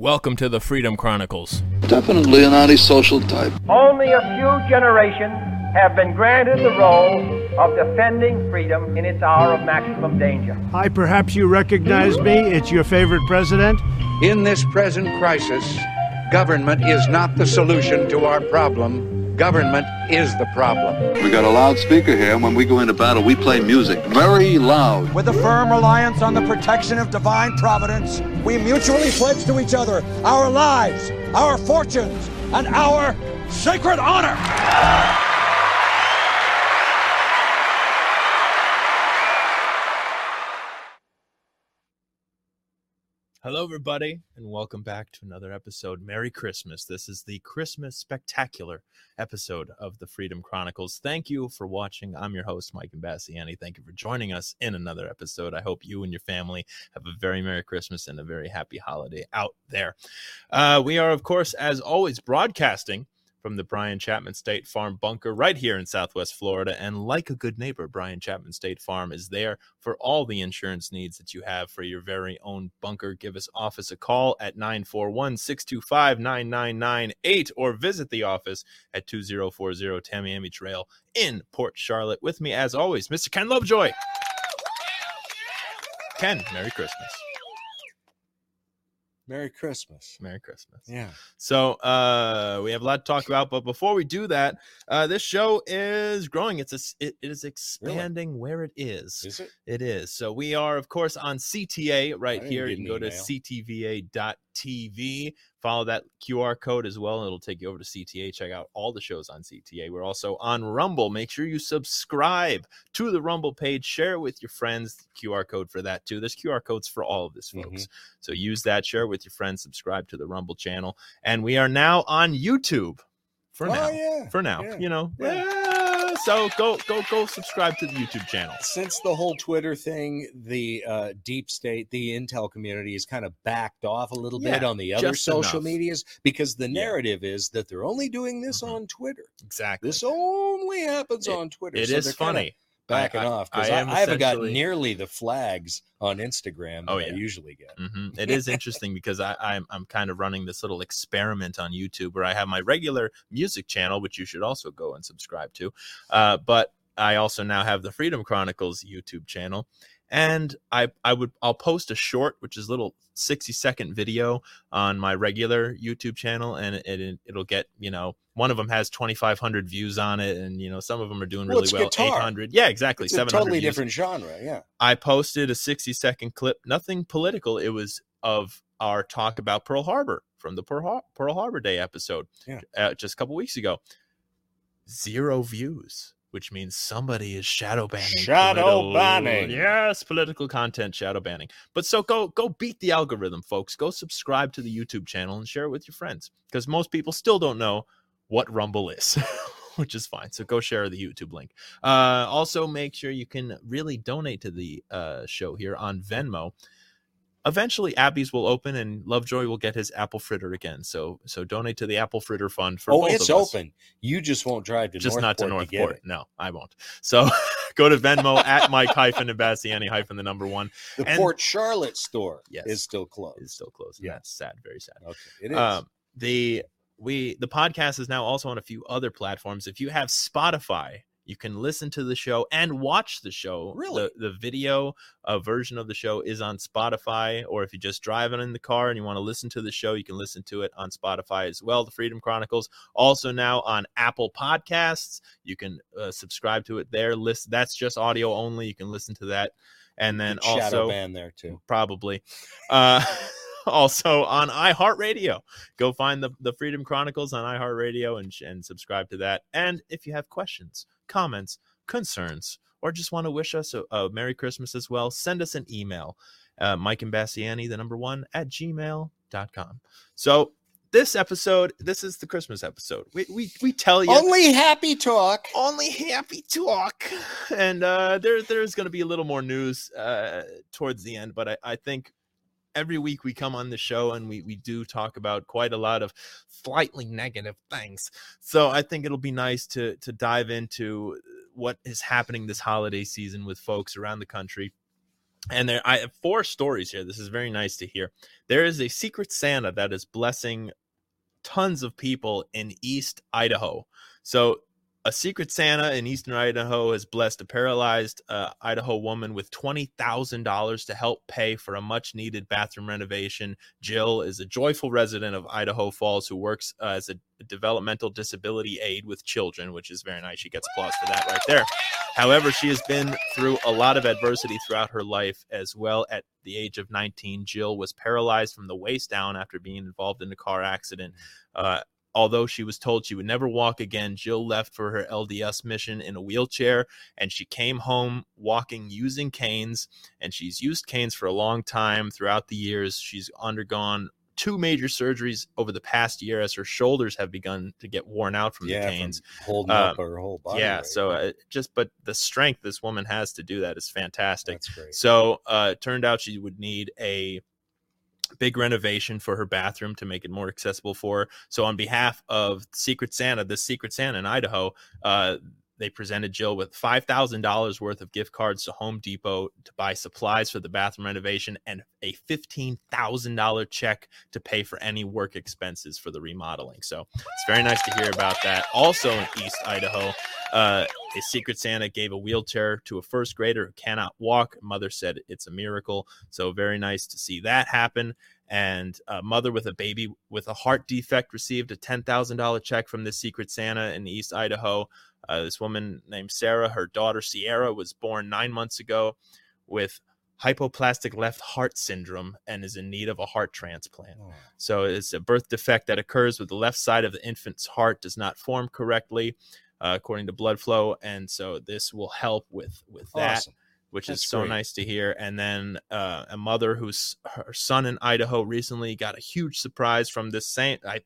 Welcome to the Freedom Chronicles. Definitely an antisocial type. Only a few generations have been granted the role of defending freedom in its hour of maximum danger. Hi, perhaps you recognize me. It's your favorite president. In this present crisis, government is not the solution to our problem. Government is the problem. We got a loudspeaker here, and when we go into battle, we play music very loud. With a firm reliance on the protection of divine providence, we mutually pledge to each other our lives, our fortunes, and our sacred honor. Hello, everybody, and welcome back to another episode. Merry Christmas. This is the Christmas Spectacular episode of the Freedom Chronicles. Thank you for watching. I'm your host, Mike Imbasciani. Thank you for joining us in another episode. I hope you and your family have a very Merry Christmas and a very happy holiday out there. Uh, we are, of course, as always, broadcasting from the Brian Chapman State Farm bunker right here in Southwest Florida. And like a good neighbor, Brian Chapman State Farm is there for all the insurance needs that you have for your very own bunker. Give us office a call at 941 625 9998 or visit the office at 2040 Tamiami Trail in Port Charlotte. With me, as always, Mr. Ken Lovejoy. Ken, Merry Christmas. Merry Christmas. Merry Christmas. Yeah. So uh, we have a lot to talk about, but before we do that, uh, this show is growing. It's a, it, it is expanding really? where it is. Is it? It is. So we are, of course, on CTA right here. You can go email. to ctva.tv. Follow that QR code as well, and it'll take you over to CTA. Check out all the shows on CTA. We're also on Rumble. Make sure you subscribe to the Rumble page. Share it with your friends. QR code for that too. There's QR codes for all of this, folks. Mm-hmm. So use that. Share it with your friends. Subscribe to the Rumble channel. And we are now on YouTube. For Oh, now, yeah. for now, Yeah. you know. Yeah. Yeah, So go, go, go! Subscribe to the YouTube channel. Since the whole Twitter thing, the uh, deep state, the intel community has kind of backed off a little bit on the other social enough. medias because the Yeah. narrative is that they're only doing this Mhm. on Twitter. Exactly. This only happens It- on Twitter. It So is they're kinda funny. Backing I- I- off because I I, I haven't got nearly the flags on Instagram that Oh, I yeah. usually get. hmm It is interesting because I, I'm I'm kind of running this little experiment on YouTube where I have my regular music channel, which you should also go and subscribe to, uh, but I also now have the Freedom Chronicles YouTube channel, and I I would I'll post a short, which is a little 60 second video on my regular YouTube channel, and it, it it'll get you know one of them has 2,500 views on it, and you know some of them are doing Well, really well, 800, yeah, exactly, a 700 totally views. different genre. Yeah. I posted a 60 second clip, nothing political. It was of our talk about Pearl Harbor from the Pearl, Har- Pearl Harbor Day episode Yeah. uh, just a couple weeks ago. Zero views, which means somebody is shadow banning. Shadow banning. Yes, political content shadow banning. But so go go beat the algorithm, folks. Go subscribe to the YouTube channel and share it with your friends because most people still don't know what Rumble is. Which is fine. So go share the YouTube link. Uh, also, make sure you can really donate to the uh, show here on Venmo. Eventually, Abby's will open and Lovejoy will get his apple fritter again. So, so donate to the Apple Fritter Fund for oh, both it's of us. open. You just won't drive to Just Northport not to Northport. it. no, I won't. So, go to Venmo at Mike hyphen Imbasciani hyphen the number one. The And- Port Charlotte store Yes. is still closed. Is still closed. Yeah. That's sad. Very sad. Okay, it is. Um, the we the podcast is now also on a few other platforms. If you have Spotify, you can listen to the show and watch the show. Really? the, the video uh, version of the show is on Spotify. Or if you're just driving in the car and you want to listen to the show, you can listen to it on Spotify as well. The Freedom Chronicles also now on Apple Podcasts. You can uh, subscribe to it there. List that's just audio only. You can listen to that, and then shadow also ban there too. probably. Uh, also on iHeartRadio. Go find the, the Freedom Chronicles on iHeartRadio and, and subscribe to that. And if you have questions, comments, concerns, or just want to wish us a, a Merry Christmas as well, send us an email. Uh, Mike Imbasciani, the number one, at gmail.com. So this episode, this is the Christmas episode. We, we, we tell you Only happy talk. only happy talk and uh there there's gonna be a little more news uh towards the end but i i think every week we come on the show and we we do talk about quite a lot of slightly negative things so i think it'll be nice to to dive into what is happening this holiday season with folks around the country and there I have four stories here. This is very nice to hear. There is a secret Santa that is blessing tons of people in East Idaho. So a secret Santa in eastern Idaho has blessed a paralyzed uh, Idaho woman with $20,000 to help pay for a much needed bathroom renovation. Jill is a joyful resident of Idaho Falls who works uh, as a developmental disability aid with children, which is very nice. She gets applause for that right there. However, she has been through a lot of adversity throughout her life as well. At the age of 19, Jill was paralyzed from the waist down after being involved in a car accident. Uh, although she was told she would never walk again, Jill left for her LDS mission in a wheelchair and she came home walking using canes. And she's used canes for a long time throughout the years. She's undergone two major surgeries over the past year as her shoulders have begun to get worn out from yeah, the canes. from holding Um, up her whole body. yeah, weight. so uh, just but the strength this woman has to do that is fantastic. that's great. So uh, it turned out she would need a big renovation for her bathroom to make it more accessible for her. So on behalf of Secret Santa, the Secret Santa in Idaho, uh, they presented Jill with five thousand dollars worth of gift cards to Home Depot to buy supplies for the bathroom renovation and a fifteen thousand dollar check to pay for any work expenses for the remodeling. So it's very nice to hear about that. Also in East Idaho, uh, a Secret Santa gave a wheelchair to a first grader who cannot walk. Mother said it's a miracle. So very nice to see that happen. And a mother with a baby with a heart defect received a ten thousand dollar check from the Secret Santa in East Idaho. Uh, this woman named Sarah, her daughter Sierra, was born nine months ago with hypoplastic left heart syndrome and is in need of a heart transplant. Oh, So it's a birth defect that occurs with the left side of the infant's heart does not form correctly, uh, according to blood flow, and so this will help with with that, awesome. Which That's is so great. nice to hear. And then uh, a mother whose her son in Idaho recently got a huge surprise from this saint. I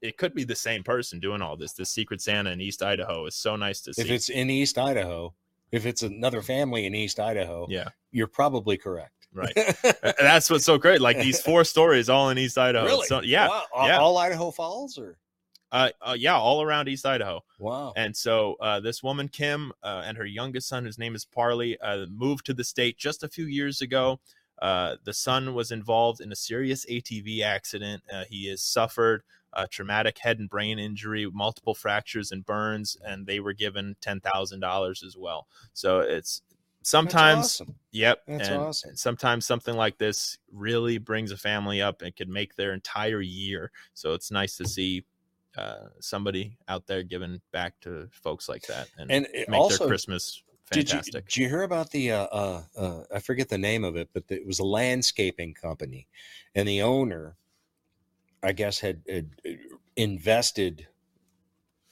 it could be the same person doing all this. This Secret Santa in East Idaho is so nice to see. If it's in East Idaho, if it's another family in East Idaho, yeah, you're probably correct. right. That's what's so great. Like these four stories all in East Idaho. really? So, yeah. Wow. Yeah. All Idaho Falls, or Uh, uh, yeah, all around East Idaho. wow. And so uh, this woman, Kim, uh, and her youngest son, whose name is Parley, uh, moved to the state just a few years ago. Uh, the son was involved in a serious ATV accident. Uh, he has suffered a traumatic head and brain injury, multiple fractures and burns, and they were given ten thousand dollars as well. So it's That's sometimes, awesome. yep, That's and awesome. sometimes something like this really brings a family up and could make their entire year. So it's nice to see uh, somebody out there giving back to folks like that and, And make also- their Christmas Did you, fantastic. did you hear about the uh, uh, uh, I forget the name of it, but it was a landscaping company, and the owner, I guess, had, had uh, invested,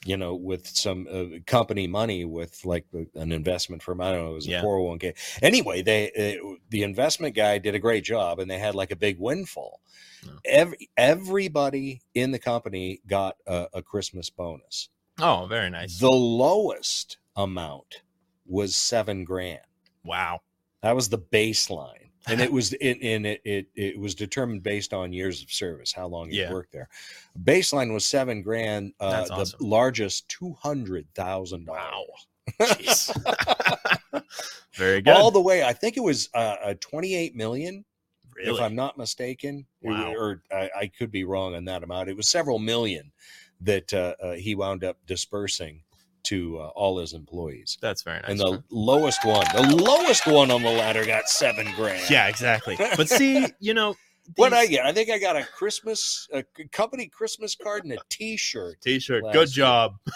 you know, with some uh, company money with like an investment firm. I don't know, it was a four hundred one k. Anyway, they the investment guy did a great job, and they had like a big windfall. Yeah. Every everybody in the company got a, a Christmas bonus. oh, very nice. The lowest amount was seven grand. wow. That was the baseline, and it was it and it, it it was determined based on years of service, how long you Yeah. worked there. Baseline was seven grand. Uh, That's the awesome. largest two hundred thousand Wow. dollars. Jeez. very good. All the way, I think it was uh, twenty eight million, if? I'm not mistaken. Wow. Or I, I could be wrong on that amount. It was several million that uh, uh, he wound up dispersing to uh, all his employees. That's very nice. And the lowest one, the lowest one on the ladder got seven grand. yeah, exactly. But see, you know, What I get? I think I got a Christmas, a company Christmas card and a T-shirt. T-shirt. Good year. job.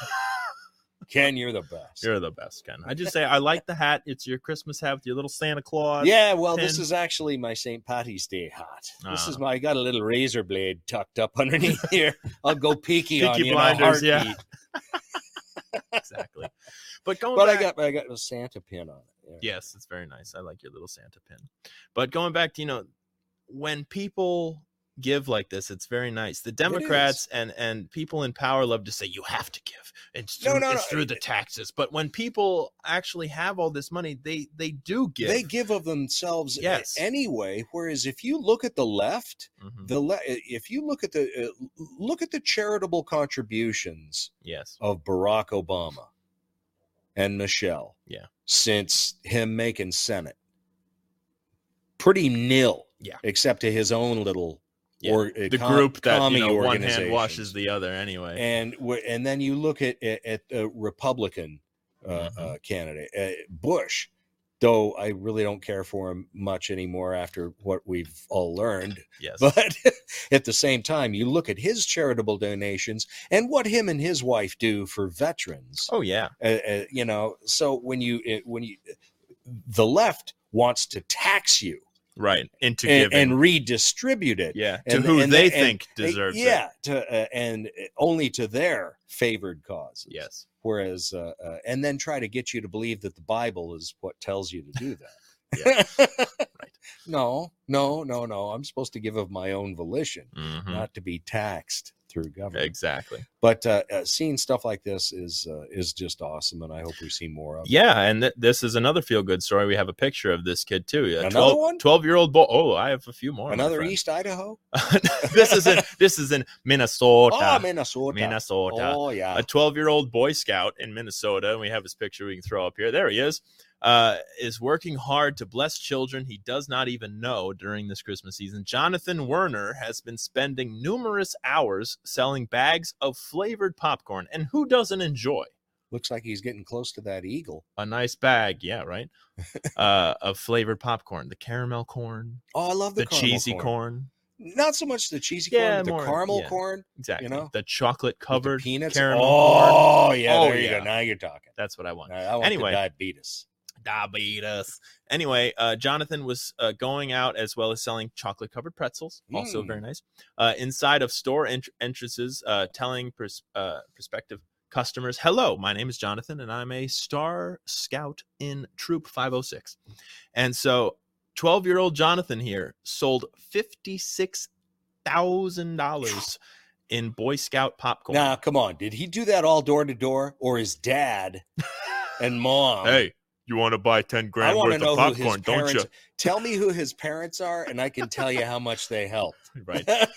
Ken, you're the best. You're the best, Ken. I just say I like the hat. It's your Christmas hat with your little Santa Claus. yeah, well, this is actually my St. Patty's Day hat. This is Ah. my. I got a little razor blade tucked up underneath here. I'll go peeky, on you blinders, in a yeah. exactly. But going But back, I got I got a Santa pin on it. Yeah. Yes, it's very nice. I like your little Santa pin. But going back to, you know, when people give like this, it's very nice. The Democrats and and people in power love to say you have to give. It's No, through, no, it's no. through the taxes. But when people actually have all this money, they they do give. They give of themselves Yes. anyway. Whereas if you look at the left, Mhm. the le- if you look at the uh, look at the charitable contributions Yes. of Barack Obama and Michelle. Yeah. Since him making Senate. pretty nil. Yeah. except to his own little Yeah. or uh, the com- group that you know, one hand washes the other anyway. and and then you look at at, at the Republican uh, Mhm. uh, candidate uh, Bush, though I really don't care for him much anymore after what we've all learned. yes. But at the same time, you look at his charitable donations and what him and his wife do for veterans. oh yeah. Uh, uh, you know, so when you uh, when you the left wants to tax you Right. And, giving. and redistribute it yeah. To and- who and they the- and think deserves yeah, it. to uh, and only to their favored causes. Yes. Whereas, uh, uh, and then try to get you to believe that the Bible is what tells you to do that. Right. No, no, no, no. I'm supposed to give of my own volition, Mhm. not to be taxed through government. Exactly. But uh, uh, seeing stuff like this is uh, is just awesome, and I hope we see more of. it. Yeah, and th- this is another feel good story. We have a picture of this kid too. Another 12, one? 12 year old boy. Oh, I have a few more. Another. East Idaho. this is in this is in Minnesota. Oh, Minnesota. Minnesota. Oh yeah. a 12 year old Boy Scout in Minnesota, and we have his picture we can throw up here. There he is. Uh, is working hard to bless children he does not even know during this Christmas season. Jonathan Werner has been spending numerous hours selling bags of flavored popcorn, and who doesn't enjoy Looks like he's getting close to that eagle. a nice bag? Yeah, right. uh, of flavored popcorn, the caramel corn, Oh, I love the, the, cheesy corn. Not so much the cheesy Yeah, corn, but the caramel yeah. corn. Exactly. You know, the chocolate covered peanuts. caramel corn. oh, yeah. Oh, there you yeah. go. Now you're talking. That's what I want. I, I want Anyway. the diabetes. Diabetes. Anyway, uh, Jonathan was uh, going out as well as selling chocolate covered pretzels, also Mm. very nice, uh, inside of store ent- entrances, uh, telling pers- uh, prospective customers, Hello, my name is Jonathan, and I'm a Star Scout in Troop 506. And so 12 year old Jonathan here sold $56,000 in Boy Scout popcorn. Now, come on. Did he do that all door to door, or his dad and mom? hey, you want to buy 10 grand want worth know of who his popcorn, don't you? Tell me who his parents are, and I can tell you how much they helped. Right.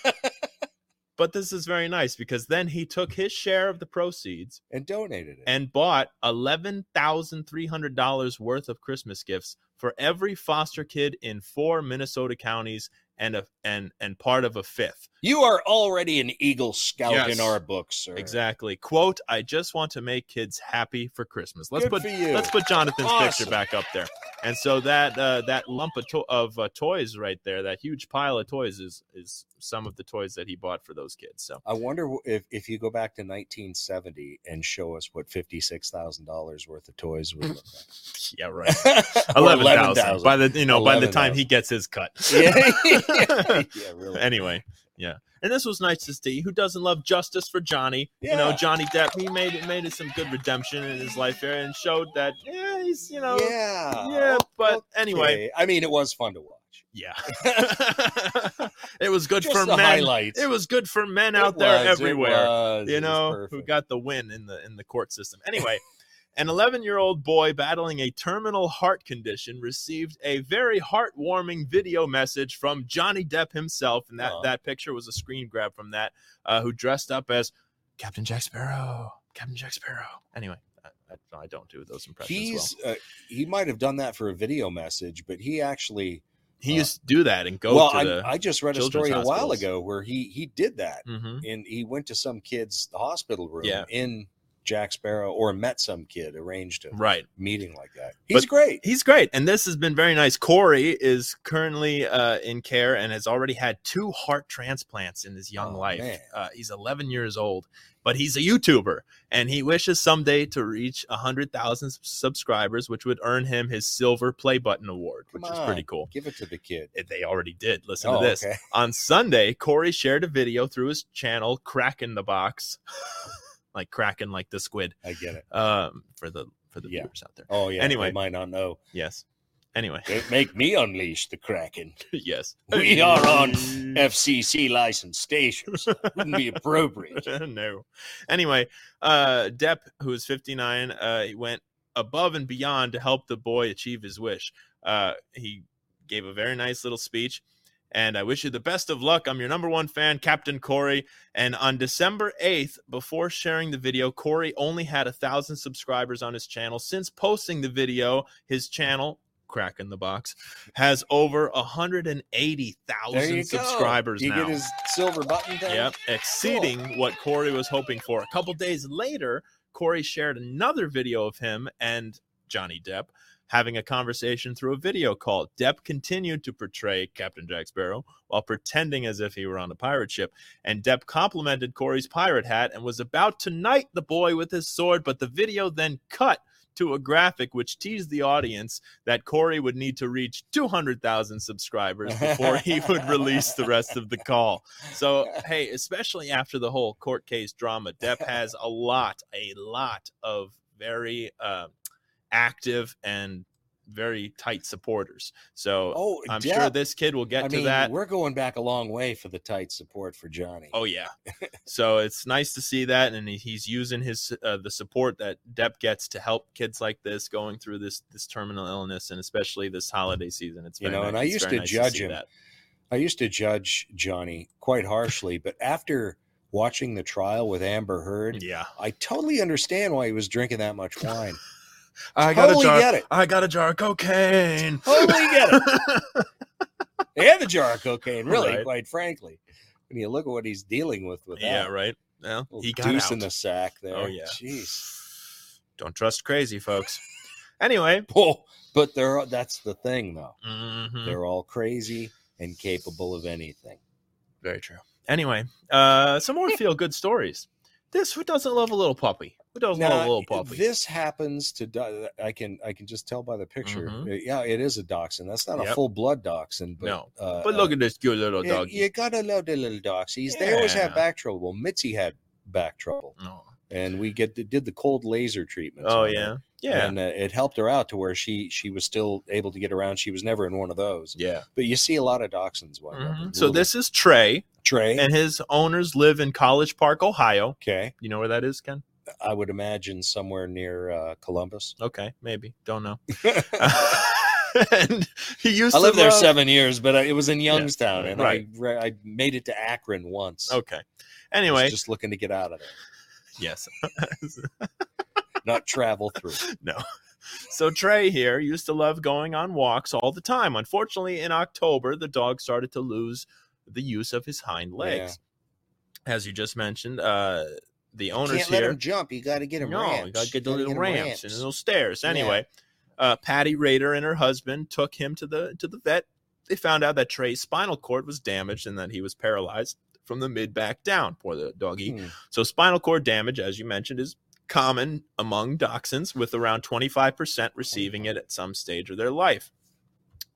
But this is very nice because then he took his share of the proceeds and donated it. and bought $11,300 worth of Christmas gifts for every foster kid in four Minnesota counties and a and and part of a fifth. you are already an Eagle Scout Yes. in our books, sir. Exactly. Quote, I just want to make kids happy for Christmas. Let's Good put let's put Jonathan's Awesome. picture back up there. And so that uh, that lump of, to- of uh, toys right there, that huge pile of toys is is some of the toys that he bought for those kids. So I wonder if, if you go back to 1970 and show us what $56,000 worth of toys would look yeah, right. Eleven thousand by the you know by the time 11,000. he gets his cut. yeah, yeah, really. anyway, yeah, and this was nice to see. Who doesn't love justice for Johnny? You know, Johnny Depp. He made it made it some good redemption in his life here and showed that yeah, he's you know yeah. yeah. But anyway, I mean, it was fun to watch. Yeah, it was good Just for men. highlights. It was good for men It out there was, it everywhere. was, you know, who got the win in the in the court system. Anyway, an 11-year-old boy battling a terminal heart condition received a very heartwarming video message from Johnny Depp himself, and that that picture was a screen grab from that, uh, who dressed up as Captain Jack Sparrow. Captain Jack Sparrow. Anyway, I, I, don't do those impressions well. He's uh, he might have done that for a video message, but he actually He uh, used to do that and go well, to I, the. I just read a story a while hospitals. ago where he he did that, Mhm. and he went to some kid's hospital room Yeah. in Jack Sparrow, or met some kid, arranged a Right. meeting like that. He's But- great. He's great, and this has been very nice. Corey is currently uh, in care and has already had two heart transplants in his young Oh, life. Uh, he's 11 years old, but he's a YouTuber, and he wishes someday to reach 100,000 subscribers, which would earn him his Silver Play Button Award, Come which is pretty cool. Give it to the kid. Eh, They already did. Listen Oh, to this. okay. On Sunday, Corey shared a video through his channel, Cracking the Box, like cracking like the squid, I get it. um, for the for the Yeah. viewers out there. Oh yeah. Anyway. they might not know. Yes. Anyway, Don't make me unleash the kraken. yes. We are on FCC licensed stations. Wouldn't be appropriate. no. Anyway, uh Depp, who is 59, uh he went above and beyond to help the boy achieve his wish. Uh he gave a very nice little speech. And I wish you the best of luck. I'm your number one fan, Captain Corey. And on December 8th, before sharing the video, Corey only had a thousand subscribers on his channel. Since posting the video, his channel crack in the box, has over There you 180,000 go. subscribers You now. get his silver button down. Yep, exceeding what Corey was hoping for. A couple days later, Corey shared another video of him and Johnny Depp having a conversation through a video call. Depp continued to portray Captain Jack Sparrow while pretending as if he were on a pirate ship. And Depp complimented Corey's pirate hat and was about to knight the boy with his sword, but the video then cut to a graphic which teased the audience that Corey would need to reach 200,000 subscribers before he would release the rest of the call. So, hey, especially after the whole court case drama, Depp has a lot, a lot of very uh, active and very tight supporters. So, Oh, I'm Depp. sure this kid will get I to mean, that. we're going back a long way for the tight support for Johnny. Oh yeah, so it's nice to see that, and he's using his uh, the support that Depp gets to help kids like this going through this this terminal illness, and especially this holiday season. It's You know, and I used to nice judge see him. that. I used to judge Johnny quite harshly, but after watching the trial with Amber Heard, Yeah, I totally understand why he was drinking that much wine. I got a jar- get it. I got a jar of cocaine. totally get it. Had the jar of cocaine, really, Right. quite frankly. When you look at what he's dealing with with yeah, that, right. Well, little he got deuce out. in the sack there. Oh yeah. jeez. Don't trust crazy folks. Anyway, Oh, but they're that's the thing, though. mhm, They're all crazy and capable of anything. very true. Anyway, uh, some more feel good stories. This who doesn't love a little puppy? Who doesn't love a little puppy? this happens to. I can I can just tell by the picture. Mhm. Uh, Yeah, it is a dachshund. That's not a full blood dachshund, but No. uh, but look uh, at this cute little yeah, doggy. you gotta love the little dachsies. They always have back trouble. Well, Mitzi had back trouble, Oh, and we get did the cold laser treatment. oh yeah, yeah, and uh, it helped her out to where she she was still able to get around. She was never in one of those. yeah. But you see a lot of dachshunds. Mhm. So this is Trey, Trey. and his owners live in College Park, Ohio. okay, You know where that is, Ken? I would imagine somewhere near uh, Columbus. Okay, maybe. Don't know. and he used I lived there love- seven years, but I, it was in Youngstown, and right. I I made it to Akron once. Okay. Anyway, just looking to get out of there, yes. not travel through. no. So Trey here used to love going on walks all the time. Unfortunately, in October, the dog started to lose the use of his hind legs. As you just mentioned, uh, the owners Can't let here him jump. You got to get him. no, ramps. you gotta get the little ramps, and little stairs. Anyway, uh, Patty Rader and her husband took him to the to the vet. They found out that Trey's spinal cord was damaged and that he was paralyzed from the mid back down. Poor the doggy. Hmm. So spinal cord damage, as you mentioned, is common among dachshunds, with around 25% receiving it at some stage of their life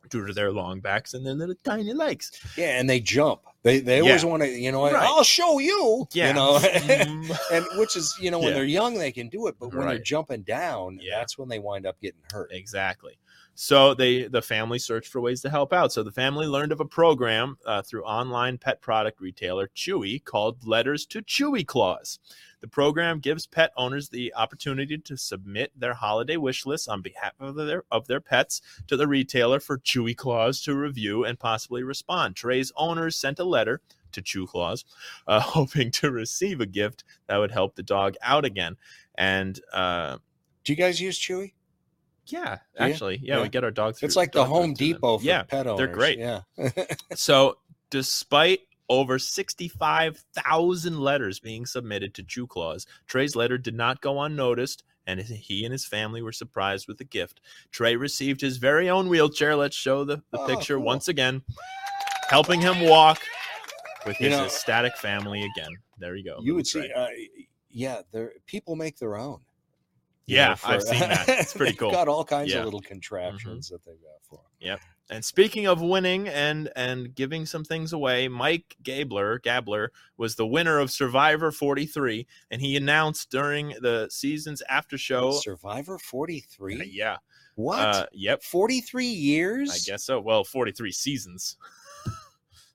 due to their long backs and their little tiny legs. Yeah, and they jump. They they always want to, you know, Right. I'll show you. Yeah. You know, Mhm. and which is, you know, when Yeah. they're young they can do it, but when they're jumping down, Yeah. that's when they wind up getting hurt. Exactly. So they the family searched for ways to help out. So the family learned of a program uh, through online pet product retailer Chewy called Letters to Chewy Claus. The program gives pet owners the opportunity to submit their holiday wish list on behalf of their of their pets to the retailer for Chewy Claus to review and possibly respond. Trey's owners sent a letter to Chew Claus, uh, hoping to receive a gift that would help the dog out again. And uh, Do you guys use Chewy? Yeah, actually, yeah, Yeah. we get our dogs. It's like the dog food Home. Depot for yeah. pet owners. they're great. Yeah. So, despite over 65,000 letters being submitted to Chew Claus, Trey's letter did not go unnoticed, and he and his family were surprised with the gift. Trey received his very own wheelchair. Let's show the, the Oh, picture cool. once again, helping him walk with You his know- ecstatic family again. There you go. you would Trey. see uh, yeah, there people make their own. Yeah, know, for- I've seen that. It's pretty cool. Got all kinds Yeah. Mm-hmm. of little contraptions that they've got Yep. And speaking of winning and and giving some things away, Mike Gabler Gabler was the winner of Survivor 43, and he announced during the season's after show. Survivor 43? Uh, yeah, What? uh, yep, 43 years? I guess so. Well, 43 seasons.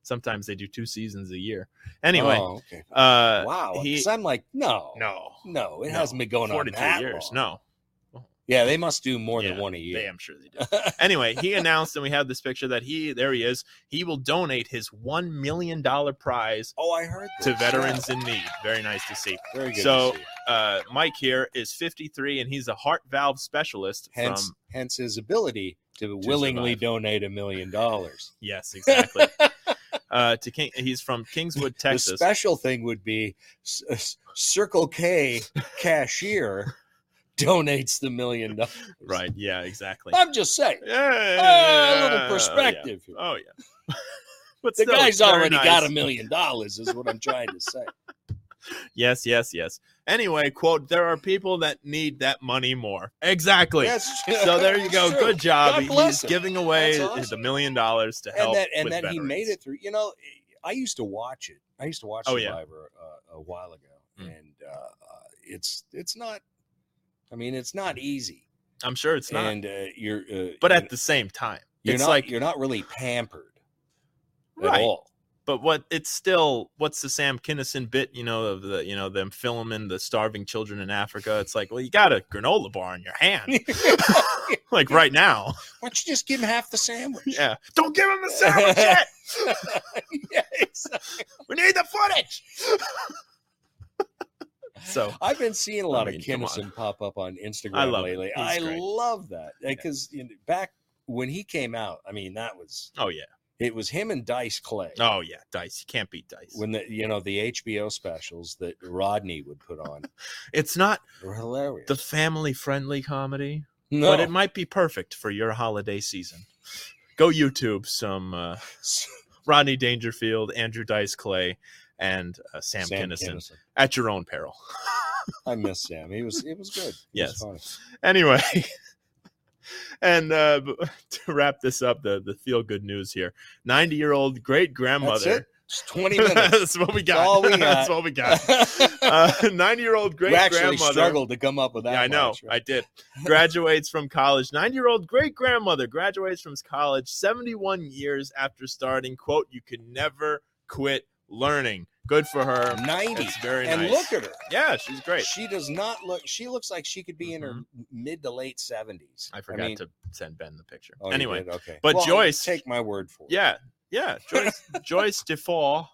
Sometimes they do two seasons a year. Anyway, Oh, okay. uh, wow. he I'm like, no. no, No, it no, hasn't been going on 43 that years. long. No, Yeah, they must do more Yeah, than one a they, year. I'm sure they do. anyway, he announced, and we have this picture that he there he is. He will donate his one million dollar prize oh, I heard to this. veterans in need. Very nice to see. Very good. So, to. Uh, Mike here is 53, and he's a heart valve specialist hence, from hence his ability to willingly survive. donate a million dollars. Yes, exactly. uh, to King, he's from Kingswood, Texas. The special thing would be S- Circle K cashier donates the million dollars. right? Yeah, exactly. I'm just saying. Yeah, a little yeah. perspective here. Oh yeah. but The still, guy's already got a million dollars, is what I'm trying to say. Yes, yes, yes. Anyway, quote: There are people that need that money more. Exactly. So there you go. true. Good job. God He- bless He's him. giving away That's the awesome. million dollars to help and that and with then he made it through. You know, I used to watch it. I used to watch Oh, yeah. Survivor uh, a while ago, Mm. and uh, uh, it's it's not. I mean, it's not easy, I'm sure it's not, and uh, you're. Uh, but you're, at the same time, you're it's not like you're not really pampered Right. at all. But what it's still what's the Sam Kinison bit, you know, of the you know them filming the starving children in Africa. It's like, well, you got a granola bar in your hand, like right now. Why don't you just give him half the sandwich? Yeah, don't give him the sandwich yet. yeah, exactly. We need the footage. so I've been seeing a lot mean, of come on. Kinison pop up on Instagram I lately. I great. love that because back when he came out, I mean, that was oh yeah, it was him and Dice Clay. oh yeah, dice. You can't beat dice. when the you know the HBO specials that Rodney would put on It's not were hilarious. the family friendly comedy, no, but it might be perfect for your holiday season. Go YouTube some uh, Rodney Dangerfield, Andrew Dice Clay, and uh, Sam, Kinison Kinison. at your own peril. I miss Sam. He was it was good. It Yes. was funny. anyway and uh to wrap this up the the feel good news here 90 year old great grandmother. it. Just twenty minutes. that's what we got all we that's what we got uh 90 year old great actually grandmother struggled to come up with that. yeah, I know. much, right? I did. Graduates from college. Nine-year-old great-grandmother graduates from college 71 years after starting. "Quote: You can never quit learning." Good for her. Ninety. It's very and nice. look at her. Yeah, she's great. She does not look. She looks like she could be in her mm-hmm. mid to late seventies. I forgot to send Ben the picture. Oh, you anyway, did? okay. but Well, Joyce- take my word for it. Yeah, yeah. Joyce Joyce DeFauw,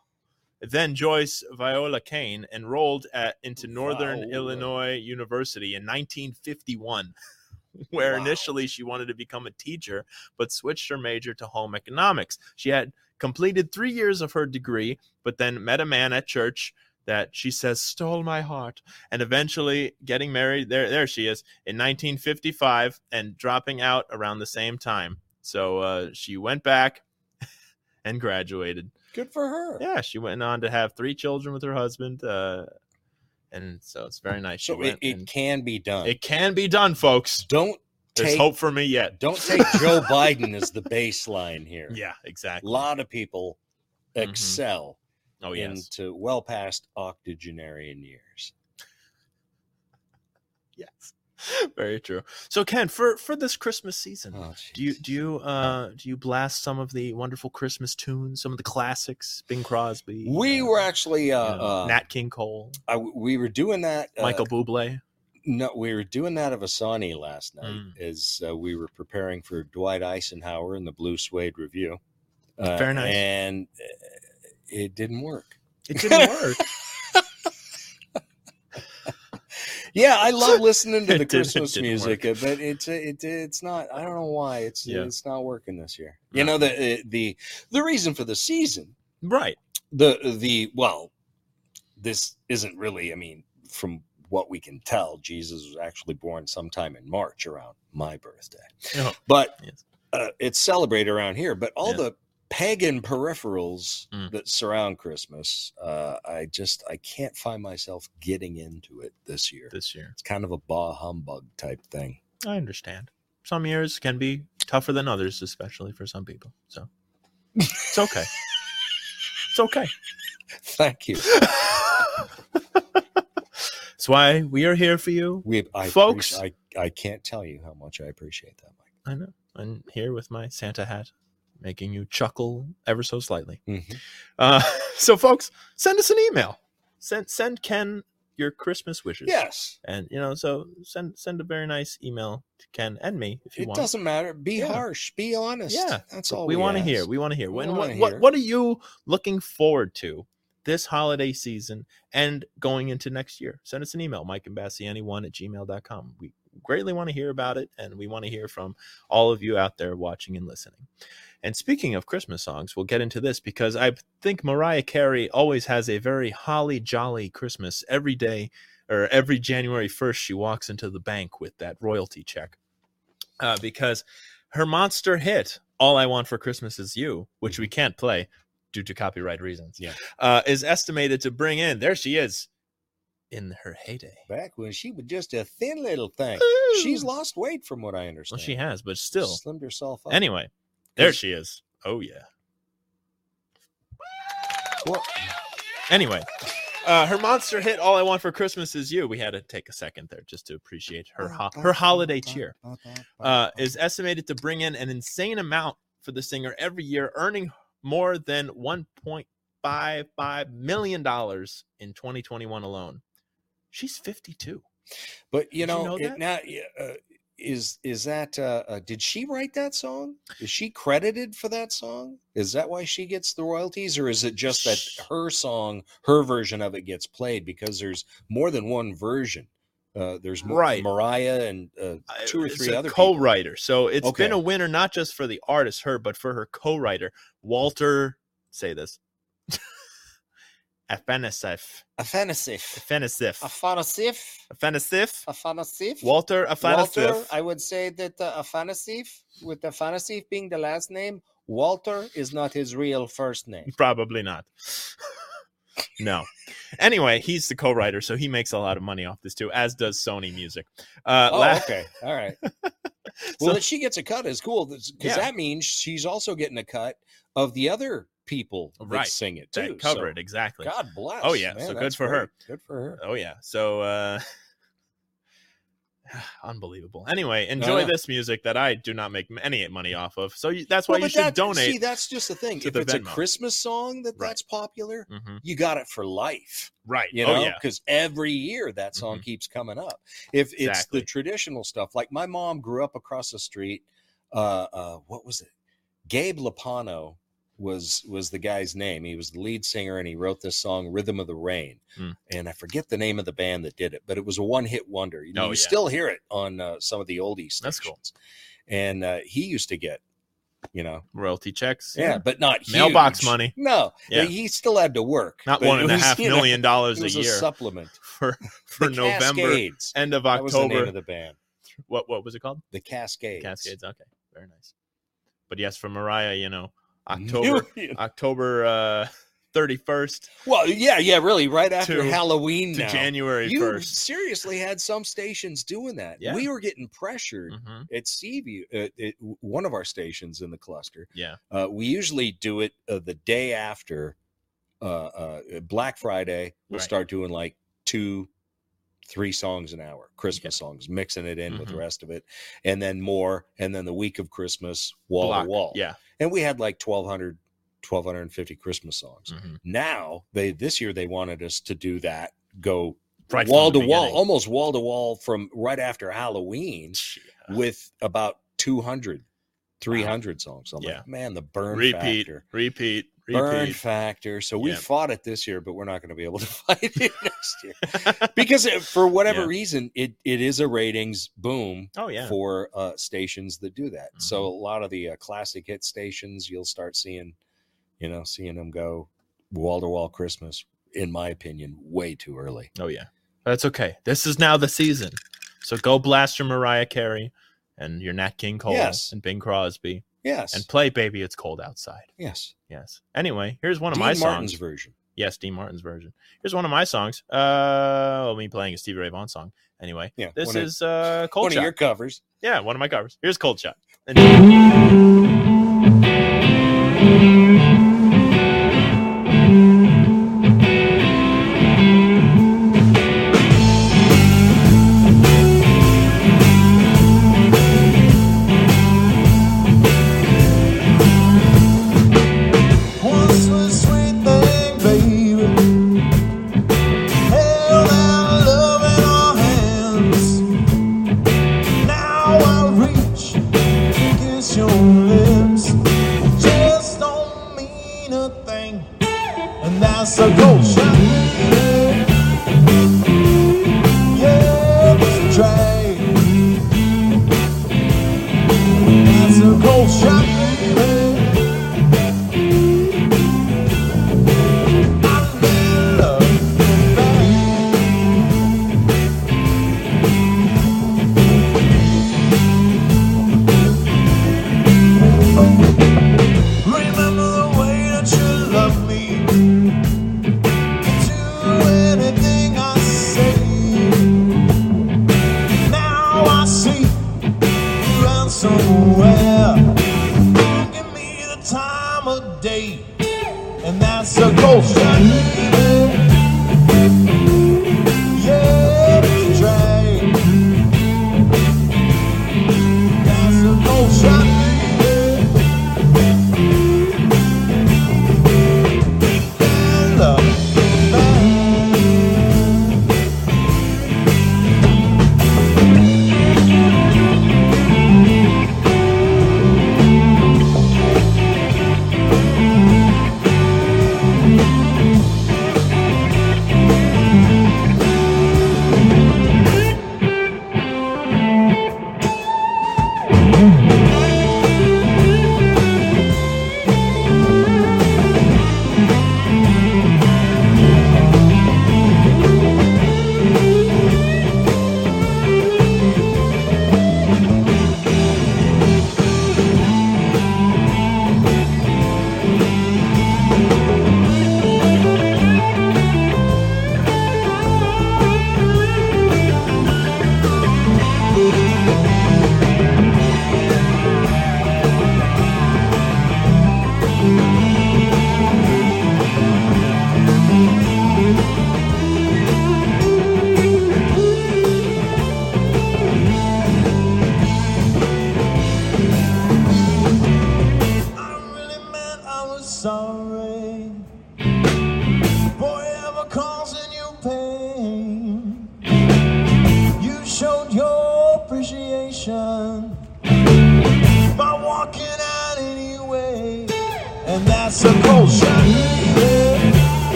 then Joyce Viola Kane, enrolled at into Northern Viola. Illinois University in 1951, where Wow. initially she wanted to become a teacher, but switched her major to home economics. She had completed three years of her degree, but then met a man at church that she says stole my heart and eventually getting married there there she is in 1955 and dropping out around the same time so uh, she went back and graduated. Good for her. Yeah, she went on to have three children with her husband, uh, and so it's very nice. She So it, it and- can be done. it can be done, folks. don't There's take hope for me yet. don't take Joe Biden as the baseline here. Yeah, exactly. A lot of people Mhm. excel Oh yes, into well past octogenarian years. yes, very true. So Ken, for for this Christmas season, Oh, do you do you uh do you blast some of the wonderful Christmas tunes, some of the classics, Bing Crosby? We uh, were actually uh, you know, uh, Nat King Cole, I, we were doing that. Uh, Michael Bublé. No, we were doing that of Asani last night Mm. as uh, we were preparing for Dwight Eisenhower and the Blue Suede Review. Uh, Very nice. And uh, it didn't work. It didn't work. Yeah, I love listening to the Christmas music, uh, but it's uh, it, it's not. I don't know why it's Yeah. it's not working this year. You know the the the reason for the season right. the the well, this isn't really. I mean, from what we can tell, Jesus was actually born sometime in March around my birthday, Oh, but Yes. uh, it's celebrated around here. But all Yeah. the pagan peripherals Mm. that surround Christmas, uh, I just I can't find myself getting into it this year. this year. It's kind of a bah humbug type thing. I understand. Some years can be tougher than others, especially for some people. So it's okay. it's okay. Thank you. Why we are here for you. We, I, Folks. I, I can't tell you how much I appreciate that, Mike. I know. I'm here with my Santa hat, making you chuckle ever so slightly. Mhm. Uh, so, folks, send us an email. Send send Ken your Christmas wishes. Yes, And you know, so send send a very nice email to Ken and me if you it want. It doesn't matter. Be Yeah. harsh. Be honest. Yeah, that's all we, want to hear. We want to hear. When, what, what hear. what are you looking forward to this holiday season and going into next year? Send us an email, Mike Imbasciani1 at gmail.com. We greatly want to hear about it, and we want to hear from all of you out there watching and listening. And speaking of Christmas songs, we'll get into this because I think Mariah Carey always has a very holly jolly Christmas every day or every January 1st. She walks into the bank with that royalty check uh, because her monster hit, All I Want for Christmas Is You, which we can't play due to copyright reasons, Yeah. uh, is estimated to bring in, there she is, in her heyday. Back when she was just a thin little thing. She's lost weight from what I Well, understand. she has, but still. slimmed herself up. Anyway, there she is. Oh, yeah. Well, Anyway, uh, her monster hit "All I Want for Christmas Is You." We had to take a second there just to appreciate her ho- her holiday cheer. Uh, is estimated to bring in an insane amount for the singer every year, earning more than 1.55 million dollars in 2021 alone. She's 52. But you Did you know, know it now uh, is is that uh, uh, did she write that song? Is she credited for that song? Is that why she gets the royalties, or is it just that her song, her version of it gets played? Because there's more than one version. Uh, there's Right. Mariah and uh, two or It's three a other co-writer. So it's Okay. been a winner not just for the artist her, but for her co-writer Walter. Say this. Afanasieff. Afanasieff. Afanasieff. Afanasieff. Afanasieff. Afanasieff. Walter Walter, Afanasieff. I would say that uh, Afanasieff, with Afanasieff being the last name, Walter is not his real first name. Probably not. no. Anyway, he's the co-writer, so he makes a lot of money off this too, as does Sony Music. Uh, Oh, la- okay. All right. So- well, that she gets a cut is cool because Yeah. that means she's also getting a cut of the other people that Right. sing it that cover So, it exactly. God bless. Oh, yeah. man, So good for her. Good for her. Oh yeah. So uh unbelievable. Anyway, enjoy Yeah. this music that I do not make any money off of. So you, that's why Well, you should that- donate. See, that's just the thing. If the it's a Christmas song that Right. that's popular, Mhm. you got it for life. Right. you oh know yeah. because every year that song Mhm. keeps coming up if it's Exactly. the traditional stuff like my mom grew up across the street uh uh what was it gabe lapano was was the guy's name he was the lead singer and he wrote this song rhythm of the rain Hmm. and i forget the name of the band that did it but it was a one-hit wonder you, know, Oh, you yeah. still hear it on uh, some of the oldies stations. That's cool. and uh, he used to get you know Royalty checks. yeah, but not Mailbox money. no Yeah. he still had to work Not one and a half know, dollars it a was year supplement for for The November Cascades. end of That was the name October. of the band. what what was it called? The Cascades. Cascades. Okay, very nice. But yes, for Mariah, you know, October Million. October uh, thirty first Well, yeah, yeah, really. Right after To- Halloween to now. January you first. seriously had some stations doing that. Yeah. We were getting pressured hmm at Seaview, uh, at one of our stations in the cluster. Yeah. Uh, we usually do it uh, the day after uh, uh, Black Friday. We'll Right. start doing like two, three songs an hour, Christmas songs, mixing it in with the Mhm. rest of it, and then more. And then the week of Christmas, wall Block. to wall. Yeah. And we had like 1,200, 1,250 Christmas songs. Mhm. Now they this year they wanted us to do that, go Right wall to wall, beginning. almost wall to wall from right after Halloween Yeah. with about 200, 300 songs. I'm Yeah. like, man, the burn repeat, factor. repeat, Burn factor. So we Yeah. fought it this year, but we're not going to be able to fight it next year because it, for whatever Yeah. reason, it it is a ratings boom oh yeah. for uh, stations that do that. So Mhm. a lot of the uh, classic hit stations, you'll start seeing, you know, seeing them go wall to wall Christmas. In my opinion, way too early. Oh yeah. That's okay. This is now the season. So go blast your Mariah Carey and your Nat King Cole Yes. and Bing Crosby Yes, and play Baby It's Cold Outside. yes. Yes. Anyway, here's one of Dean my Martin's songs. version. Yes, Dean Martin's version. Here's one of my songs. Uh, well, me playing a Stevie Ray Vaughan song. Anyway, Yeah, this one of- is uh, Cold One Shot. One of your covers. Yeah, one of my covers. Here's Cold Shot. And-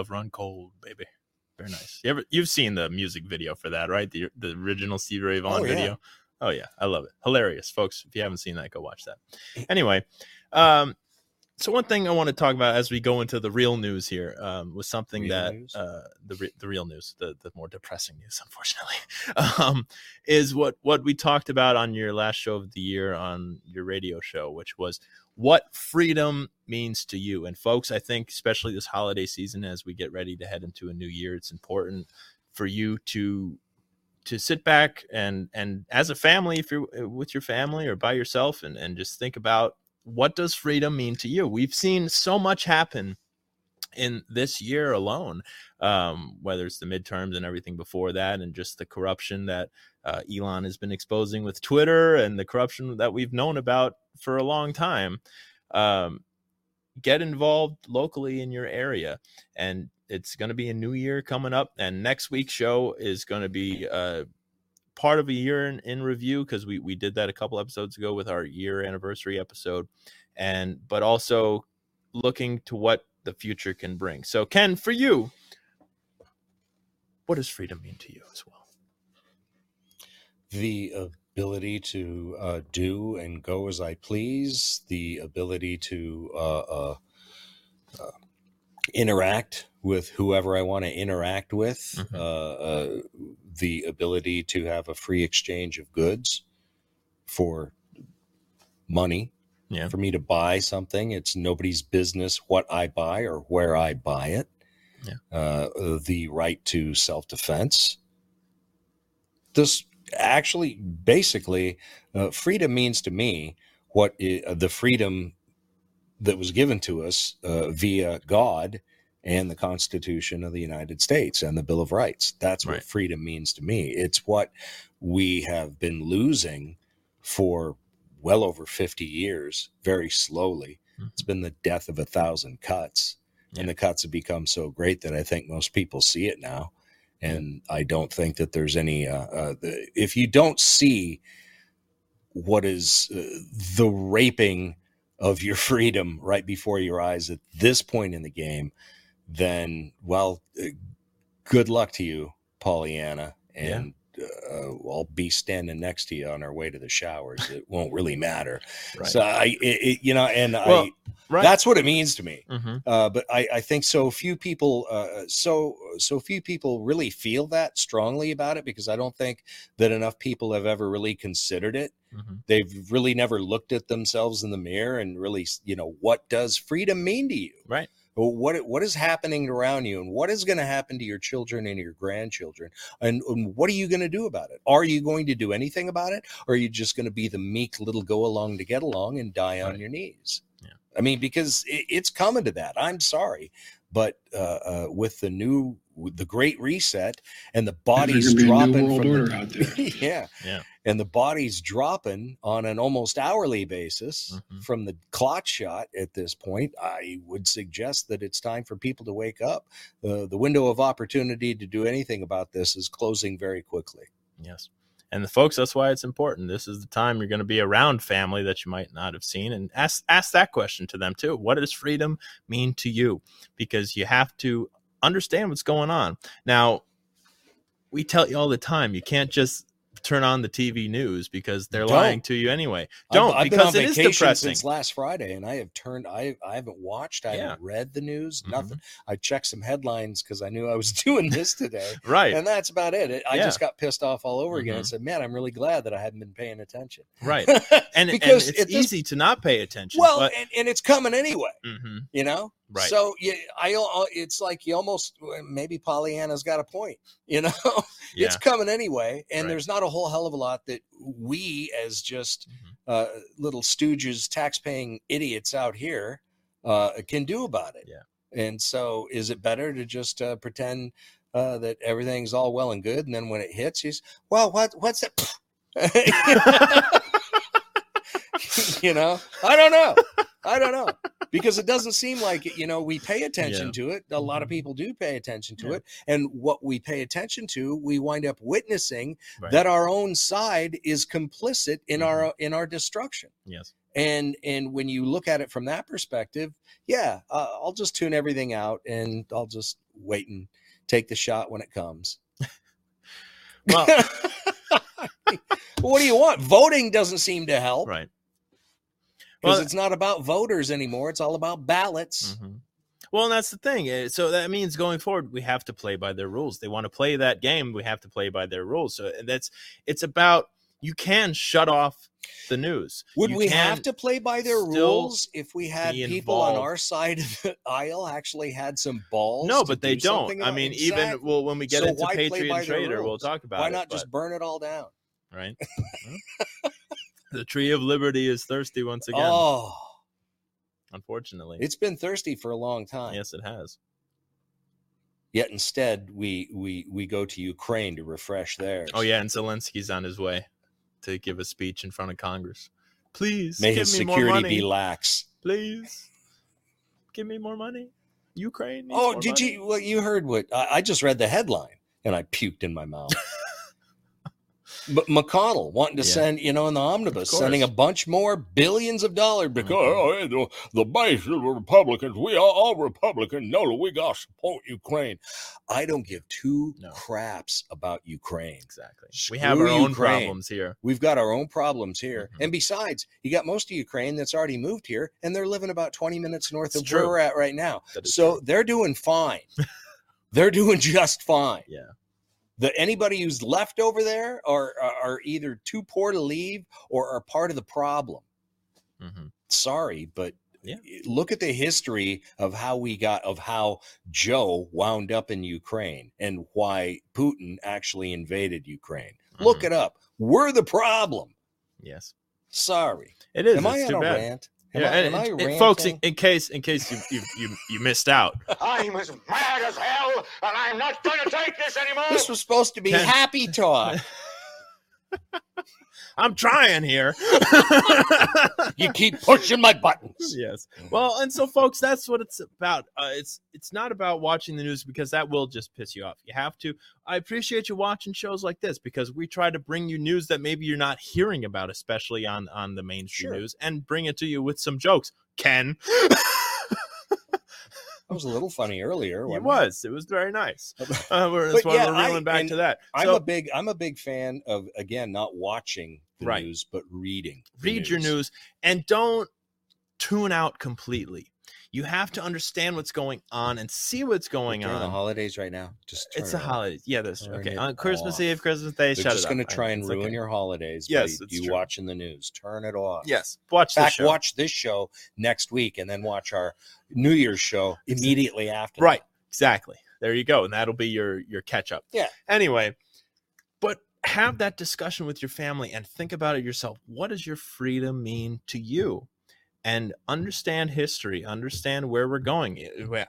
love run cold, baby. Very nice. You ever you've seen the music video for that, right? The the original Stevie Ray Vaughan Oh, yeah. video. Oh yeah, I love it. Hilarious, folks. If you haven't seen that, go watch that. Anyway, um, so one thing I want to talk about as we go into the real news here um, was something Real that uh, the re- the real news, the the more depressing news, unfortunately, um, is what what we talked about on your last show of the year on your radio show, which was what freedom means to you. And folks, I think especially this holiday season, as we get ready to head into a new year, it's important for you to to sit back and and as a family if you're uh, with your family or by yourself and and just think about what does freedom mean to you we've seen so much happen in this year alone um, whether it's the midterms and everything before that and just the corruption that uh, elon has been exposing with twitter and the corruption that we've known about for a long time um, get involved locally in your area. And it's going to be a new year coming up and next week's show is going to be uh, part of a year in, in review because we, we did that a couple episodes ago with our year anniversary episode. And but also looking to what the future can bring so ken for you what does freedom mean to you as well the ability to uh, do and go as I please, the ability to uh, uh, uh, interact with whoever I want to interact with, Mhm. uh, uh, the ability to have a free exchange of goods for money. Yeah. For me to buy something, it's nobody's business what I buy or where I buy it. Yeah. Uh, the right to self defense. This actually, basically, uh, freedom means to me what i- uh, the freedom that was given to us uh, via God and the Constitution of the United States and the Bill of Rights. That's what freedom means to me. It's what we have been losing for well over 50 years, very slowly. Mhm. It's been the death of a thousand cuts. Yeah. And the cuts have become so great that I think most people see it now. And I don't think that there's any, uh, uh, the, if you don't see what is uh, the raping of your freedom right before your eyes at this point in the game, then, well, uh, good luck to you, Pollyanna. And uh, I'll be standing next to you on our way to the showers. It won't really matter. Right. So I, it, it, you know, and Well, I, right. that's what it means to me. hmm Uh, but I, I think so few people, uh, so so few people really feel that strongly about it because I don't think that enough people have ever really considered it. hmm They've really never looked at themselves in the mirror and really, you know, what does freedom mean to you? Right. What what is happening around you, and what is going to happen to your children and your grandchildren, and, and what are you going to do about it? Are you going to do anything about it, or are you just going to be the meek little go along to get along and die on your knees? Yeah. I mean, because it, it's coming to that. I'm sorry, but uh, uh, with the new, the Great Reset, and the bodies There's gonna be a dropping from the- order out there. yeah, Yeah. and the bodies dropping on an almost hourly basis Mhm. from the clot shot at this point, I would suggest that it's time for people to wake up. Uh, the window of opportunity to do anything about this is closing very quickly. Yes. And the folks, that's why it's important. This is the time you're going to be around family that you might not have seen and ask ask that question to them too. What does freedom mean to you? Because you have to understand what's going on. Now, we tell you all the time, you can't just turn on the TV news because they're Don't. lying to you anyway. I've- Don't I've, because been it on is vacation depressing. since last Friday, and I have turned. I I haven't watched. I Yeah. haven't read the news. Mhm. Nothing. I checked some headlines because I knew I was doing this today. Right. And that's about it. It- I Yeah. just got pissed off all over again and Mhm. said, "Man, I'm really glad that I hadn't been paying attention." right. And, Because and it's easy to not pay attention. Well, but, and, and it's coming anyway. Mhm. You know, Right. So yeah, I it's like you almost maybe Pollyanna's got a point. You know, yeah. it's coming anyway, and Right. there's not a whole hell of a lot that we, as just Mhm. uh, little stooges, tax-paying idiots out here, uh, can do about it. Yeah. And so, is it better to just uh, pretend uh, that everything's all well and good, and then when it hits, he's well, what what's that? you know, I don't know. I don't know because it doesn't seem like it. You know, we pay attention Yeah. to it. A lot of Mhm. people do pay attention to Yeah. it, and what we pay attention to, we wind up witnessing Right. that our own side is complicit in Mhm. our in our destruction. yes. And and when you look at it from that perspective, yeah, uh, I'll just tune everything out and I'll just wait and take the shot when it comes. Well, what do you want? Voting doesn't seem to help right. Because Well, it's not about voters anymore. It's all about ballots. Mhm. Well, and that's the thing. eh, So that means going forward, we have to play by their rules. They want to play that game. We have to play by their rules. So that's it's about you can shut off the news. Would You we have to play by their rules if we had people on our side of the aisle actually had some balls? No, but they do don't. I mean, even well, when we get So into Patriot by and their Traitor, we'll talk about it. Why it. not but- just burn it all down? right? The tree of liberty is thirsty once again. Oh, unfortunately, it's been thirsty for a long time. yes, it has. Yet instead, we we we go to Ukraine to refresh theirs. Oh yeah, and Zelensky's on his way to give a speech in front of Congress. Please May give his me more security be lax. Please give me more money. Ukraine. Oh, did money. you? Well, you heard what I, I just read the headline and I puked in my mouth. But McConnell wanting to Yeah. send, you know, in the omnibus, sending a bunch more billions of dollars because Mhm. oh, the, the base of the Republicans, we are all Republican. No, we got to support Ukraine. I don't give two No. craps about Ukraine. Exactly. we have our Screw own problems here. We've got our own problems here. Mhm. And besides, you got most of Ukraine that's already moved here and they're living about 20 minutes north It's of where we're at right now. So true. they're doing fine. they're doing just fine. Yeah. The anybody who's left over there are, are either too poor to leave or are part of the problem. hmm Sorry, but Yeah. look at the history of how we got of how Joe wound up in Ukraine and why Putin actually invaded Ukraine. Look Mhm. it up. We're the problem. Yes, Sorry. it is. Am I on a bad. rant? Am Yeah, I, and, I and- and folks, in, in case in case you you you, you missed out, I'm as mad as hell, and I'm not going to take this anymore. This was supposed to be Ken- happy talk. I'm trying here. You keep pushing my buttons. yes. Well, and so folks, that's what it's about. Uh, it's it's not about watching the news because that will just piss you off. You have to. I appreciate you watching shows like this because we try to bring you news that maybe you're not hearing about, especially on on the mainstream Sure. news, and bring it to you with some jokes. Ken, That was a little funny earlier. it wasn't. It was very nice. Uh, we're, that's why yeah, we're I- back to that. I'm a big I'm a big fan of again not watching the Right. news but reading. read your news and don't tune out completely. You have to understand what's going on and see what's going on. the holidays right now. Just It's a holiday. Yeah, that's Turn okay. On Christmas off. Eve, Christmas Day, They're shut just going to try and It's ruin okay. your holidays Yes, by you true. watching the news. Turn it off. Yes, watch In this fact, show. watch this show next week and then watch our New Year's show immediately after. Right, exactly. There you go, and that'll be your your catch up. Yeah. Anyway, but have that discussion with your family and think about it yourself. What does your freedom mean to you? And understand history, understand where we're going.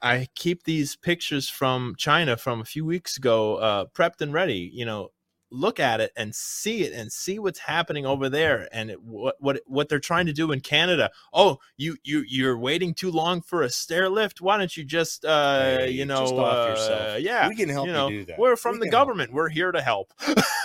I keep these pictures from China from a few weeks ago, uh, prepped and ready. You know, look at it and see it and see what's happening over there and it, what what what they're trying to do in Canada. Oh, you you you're waiting too long for a stair lift. Why don't you just uh Hey, you know just uh, yourself. yeah We can help you you know do that. we're from We the can help. government. We're here to help.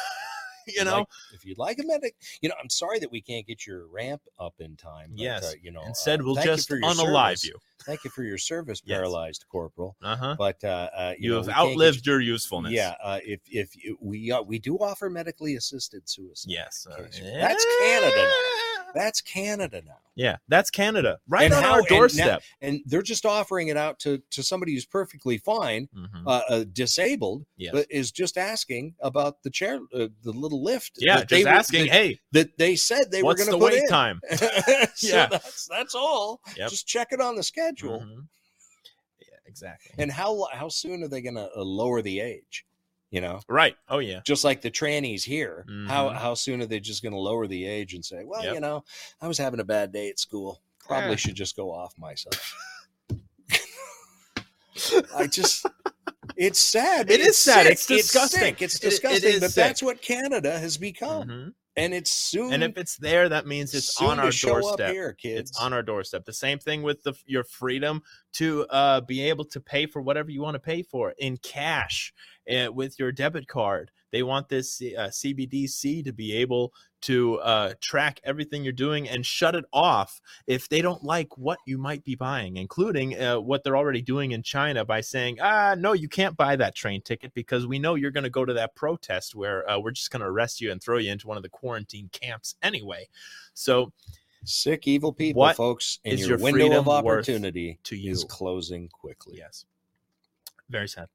you know Like- if you'd like a medic, you know, I'm sorry that we can't get your ramp up in time. But, yes. uh, you know, Instead, uh, we'll you just for unalive service. you. Thank you for your service, Yes. paralyzed corporal. Uh huh. But uh, uh, you, You, know, have outlived your usefulness. Yeah, uh, if if you- we uh, we do offer medically assisted suicide. Yes. uh. That's Canada now. That's Canada now. Yeah, that's Canada, right And on how- our and now- doorstep. and they're just offering it out to to somebody who's perfectly fine, Mhm. uh, uh, disabled, Yes. but is just asking about the chair, uh, the little lift. yeah, that they just asking, that, hey, that they said they were going to put wait in. time? so Yeah. that's that's all. Yep. Just check it on the schedule. Mhm. Yeah, exactly. And how how soon are they going to uh, lower the age? You know, right. Oh yeah. just like the trannies here. How Mhm. how soon are they just going to lower the age and say, well, Yep. you know, I was having a bad day at school. Probably Yeah. should just go off myself. I just. It's sad. It is It's sad. sick. It's disgusting. sick. It's It- it disgusting. but sick. that's what Canada has become, Mhm. and it's soon. And if it's there, that means it's on our doorstep. here, kids. It's on our doorstep. The same thing with the your freedom to uh, be able to pay for whatever you want to pay for in cash uh, with your debit card. They want this uh, CBDC to be able to uh, track everything you're doing and shut it off if they don't like what you might be buying, including uh, what they're already doing in China by saying, ah, no, you can't buy that train ticket because we know you're going to go to that protest where uh, we're just going to arrest you and throw you into one of the quarantine camps anyway. So Sick, evil people, folks, and is your, your window of opportunity to you? is closing quickly. Yes. Very sad.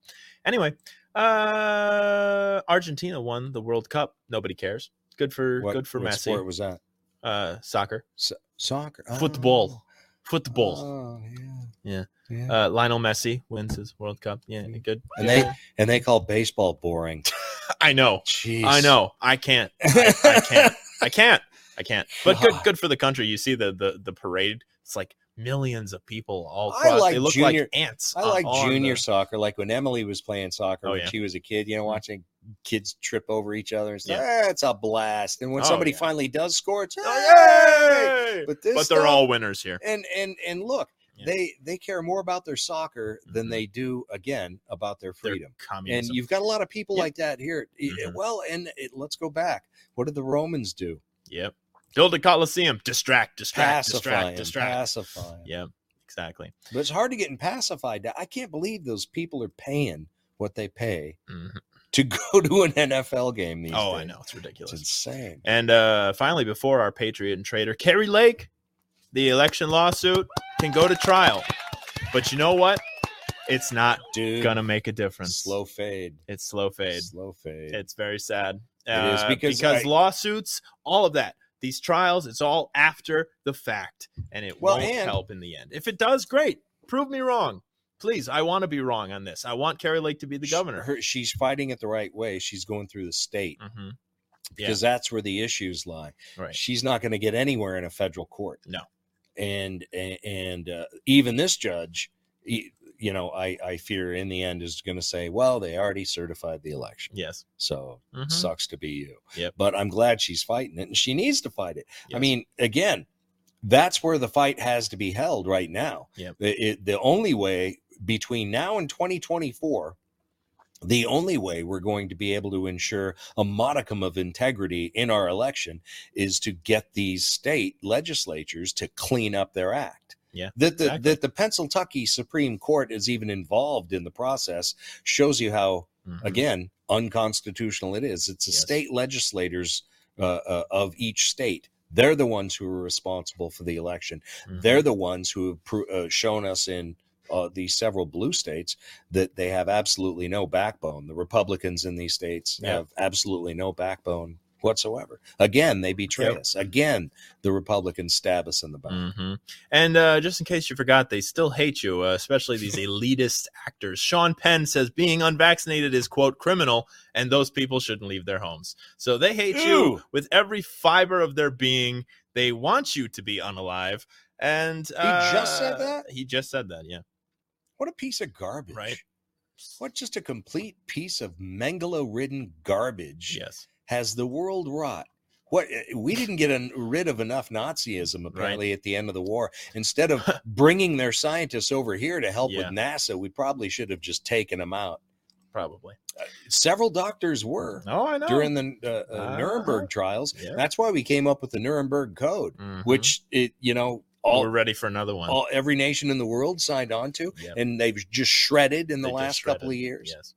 Anyway, uh Argentina won the World Cup. Nobody cares. Good for What, good for what Messi. sport was that? uh soccer. So- soccer, Football. Oh. Football. Oh, yeah, Yeah. yeah. Uh Lionel Messi wins his World Cup. Yeah, good. and they and they call baseball boring. I know. Jeez, I know. I can't. I, I can't. I can't. I can't. But good good for the country. You see the the the parade. It's like millions of people all I like they look junior- like ants. I like junior the- soccer, like when Emily was playing soccer Oh, when yeah. she was a kid. You know, watching kids trip over each other and stuff. Yeah. "Ah, it's a blast. And when Oh, somebody yeah. finally does score, it's Oh, yay! But this, But they're stuff- all winners here. and and and look, Yeah. they they care more about their soccer than Mhm. they do again about their freedom. And you've got a lot of people Yeah. like that here. Mhm. Well, and it, let's go back. What did the Romans do? Yep. Build a coliseum. Distract, distract, Pacifying, distract, distract. pacifying. Yep. Exactly. But it's hard to get pacified. I can't believe those people are paying what they pay Mhm. to go to an NFL game these Oh, days. I know. It's It's ridiculous. insane. And uh, finally, before our patriot and traitor, Kari Lake, the election lawsuit can go to trial. But you know what? It's not Dude, gonna make a difference. slow fade. It's slow fade. Slow fade. It's very sad. It is Uh, because I- lawsuits, all of that, these trials, it's all after the fact, and it Well, won't and- help in the end. If it does, great. Prove me wrong, please. I want to be wrong on this. I want Kari Lake to be the governor. her- she's fighting it the right way. She's going through the state hmm because that's where the issues lie. Right. She's not going to get anywhere in a federal court. No. And and, and uh, even this judge, he, you know, I, I fear in the end is going to say, well, they already certified the election. Yes. So Mhm. sucks to be you. Yep. But I'm glad she's fighting it and she needs to fight it. I mean, again, that's where the fight has to be held right now. Yep. The, it, the only way between now and 2024, the only way we're going to be able to ensure a modicum of integrity in our election is to get these state legislatures to clean up their act. Yeah, That the, exactly. that the Pennsylvania Supreme Court is even involved in the process shows you how Mhm. again unconstitutional it is it's the Yes. state legislators uh, uh, of each state they're the ones who are responsible for the election Mhm. they're the ones who have pro- uh, shown us in uh, these several blue states that they have absolutely no backbone the republicans in these states Yeah. have absolutely no backbone whatsoever again they betray Yep. us again the republicans stab us in the back hmm And uh, just in case you forgot, they still hate you, uh, especially these elitist actors. Sean Penn says being unvaccinated is, quote, criminal, and those people shouldn't leave their homes. So they hate you with every fiber of their being. They want you to be unalive. And uh, just said that? He just said that, yeah. what a piece of garbage Right. what just a complete piece of mangala ridden garbage Yes. Has the world rot? What eh, we didn't get en- rid of enough Nazism apparently at the end of the war. Instead of bringing their scientists over here to help Yeah. with NASA, we probably should have just taken them out. Probably. Several doctors were Oh, I know. during the uh, uh, Uh-huh. Nuremberg trials. Yeah. That's why we came up with the Nuremberg Code, Mhm. which it you know all we're ready for another one. all every nation in the world signed on to, Yep. and they've just shredded in the They last couple of years. Yes.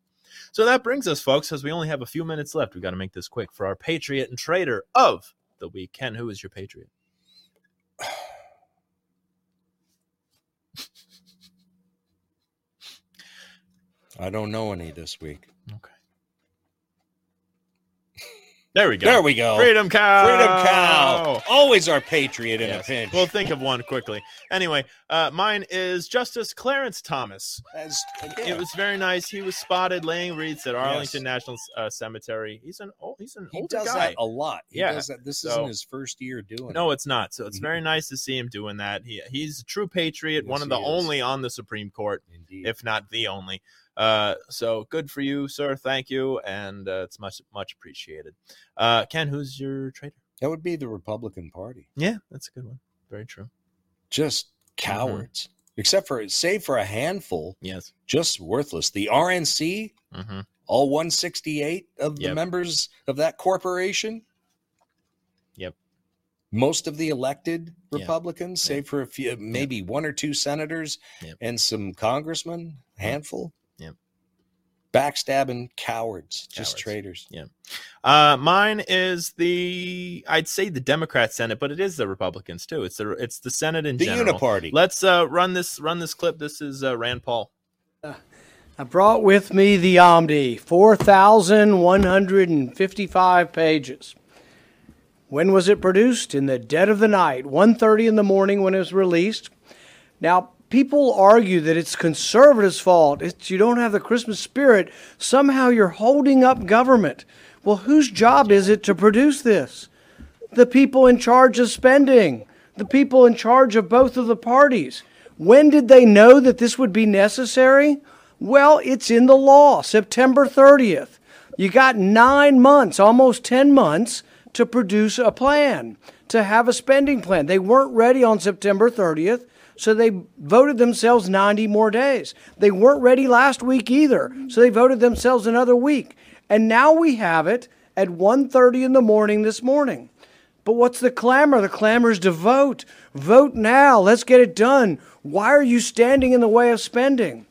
So that brings us, folks, as we only have a few minutes left, We've got to make this quick for our Patriot and Traitor of the week. Ken, who is your Patriot? I don't know any this week. Okay. There we go. There we go. Freedom cow. Freedom cow. Always our patriot in Yes. a pinch. We'll think of one quickly. Anyway, uh, mine is Justice Clarence Thomas. As, It was very nice. He was spotted laying wreaths at Arlington National uh, Cemetery. He's an old, he's an he older does guy. that a lot. He Yeah. does that. This So- isn't his first year doing No, it. it's not. So it's very nice to see him doing that. He he's a true patriot, one of the only on the Supreme Court, Indeed. if not the only. Uh, so good for you, sir. Thank you, and uh, it's much much appreciated. Uh, Ken, who's your traitor? that would be the Republican Party. Yeah, that's a good one. Very true. Just cowards. Except for save for a handful, Yes. just worthless. The RNC, Mm-hmm. all 168 of the Yep. members of that corporation. Yep. Most of the elected. Republicans, save for a few, maybe one or two senators Yep. and some congressmen, handful. Yep. Backstabbing cowards, just Cowards. traitors. Uh, mine is the I'd say the Democrat Senate, but it is the Republicans too. It's the it's the Senate in The general. Uniparty. Let's uh, run this run this clip. This is uh, Rand Paul. I brought with me the Omni, 4,155 pages. When was it produced? In the dead of the night, 1:30 in the morning when it was released. Now, people argue that it's conservatives' fault. It's you don't have the Christmas spirit. Somehow you're holding up government. Well, whose job is it to produce this? The people in charge of spending, the people in charge of both of the parties. When did they know that this would be necessary? Well, it's in the law, September 30th. You got nine months, almost 10 months, to produce a plan, to have a spending plan. They weren't ready on September 30th, so they voted themselves 90 more days. They weren't ready last week either, so they voted themselves another week. And now we have it at 1:30 in the morning this morning. But what's the clamor? The clamor is to vote. Vote now. Let's get it done. Why are you standing in the way of spending?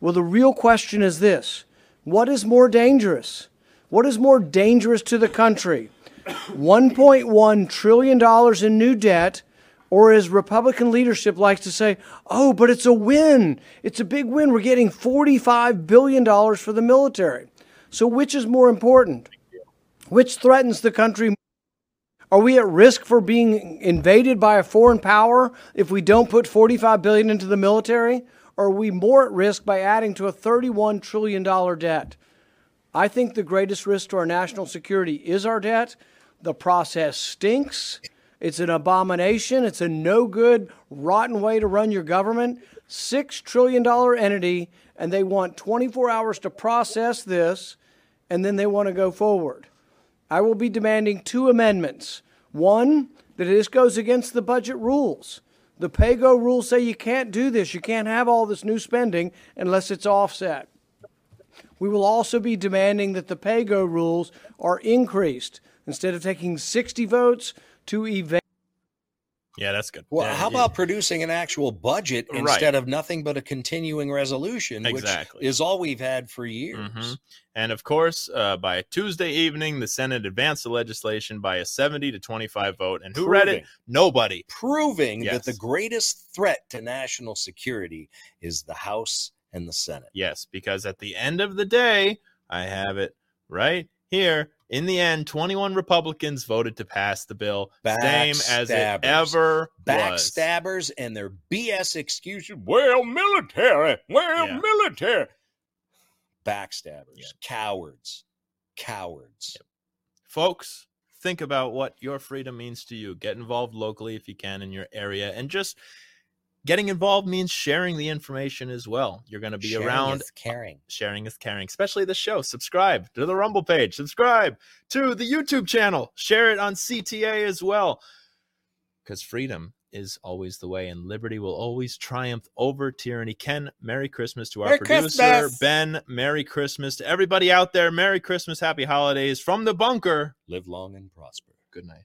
Well, the real question is this What is more dangerous? What is more dangerous to the country? $1.1 trillion in new debt, or as Republican leadership likes to say, oh, but it's a win. It's a big win. We're getting $45 billion for the military. So, which is more important? Which threatens the country are we at risk for being invaded by a foreign power if we don't put 45 billion into the military? Or are we more at risk by adding to a 31 trillion dollar debt? I think the greatest risk to our national security is our debt. The process stinks. It's an abomination. It's a no good, rotten way to run your government. $6 trillion entity and they want 24 hours to process this and then they want to go forward. I will be demanding two amendments. One, that this goes against the budget rules. The PAYGO rules say you can't do this. You can't have all this new spending unless it's offset. We will also be demanding that the PAYGO rules are increased instead of taking 60 votes to evade. Yeah, that's good. Well, Yeah, how yeah. about producing an actual budget Right. instead of nothing but a continuing resolution, Exactly. which is all we've had for years? Mhm. And of course, uh, by Tuesday evening, the Senate advanced the legislation by a 70 to 25 vote. And who read it? Nobody. Proving Yes. that the greatest threat to national security is the House and the Senate. Yes, because at the end of the day, I have it right here. In the end, 21 Republicans voted to pass the bill, same as it Backstabbers. ever was. Backstabbers and their BS excuses. Well, military. Well, Yeah. military. Backstabbers. Cowards. Cowards. Folks, think about what your freedom means to you. Get involved locally if you can in your area. And just getting involved means sharing the information as well. You're going to be Sharing around is caring. sharing is caring, especially the show. Subscribe to the Rumble page, subscribe to the YouTube channel, share it on CTA as well. Because freedom is always the way, and liberty will always triumph over tyranny. Ken, Merry Christmas to our Merry producer, Christmas. Ben. Merry Christmas to everybody out there. Merry Christmas, Happy Holidays from the bunker. Live long and prosper. Good night.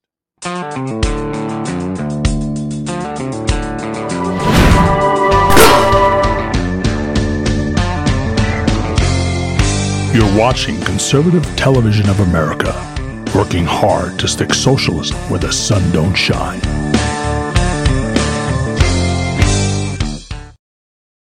You're watching Conservative Television of America, working hard to stick socialism where the sun don't shine.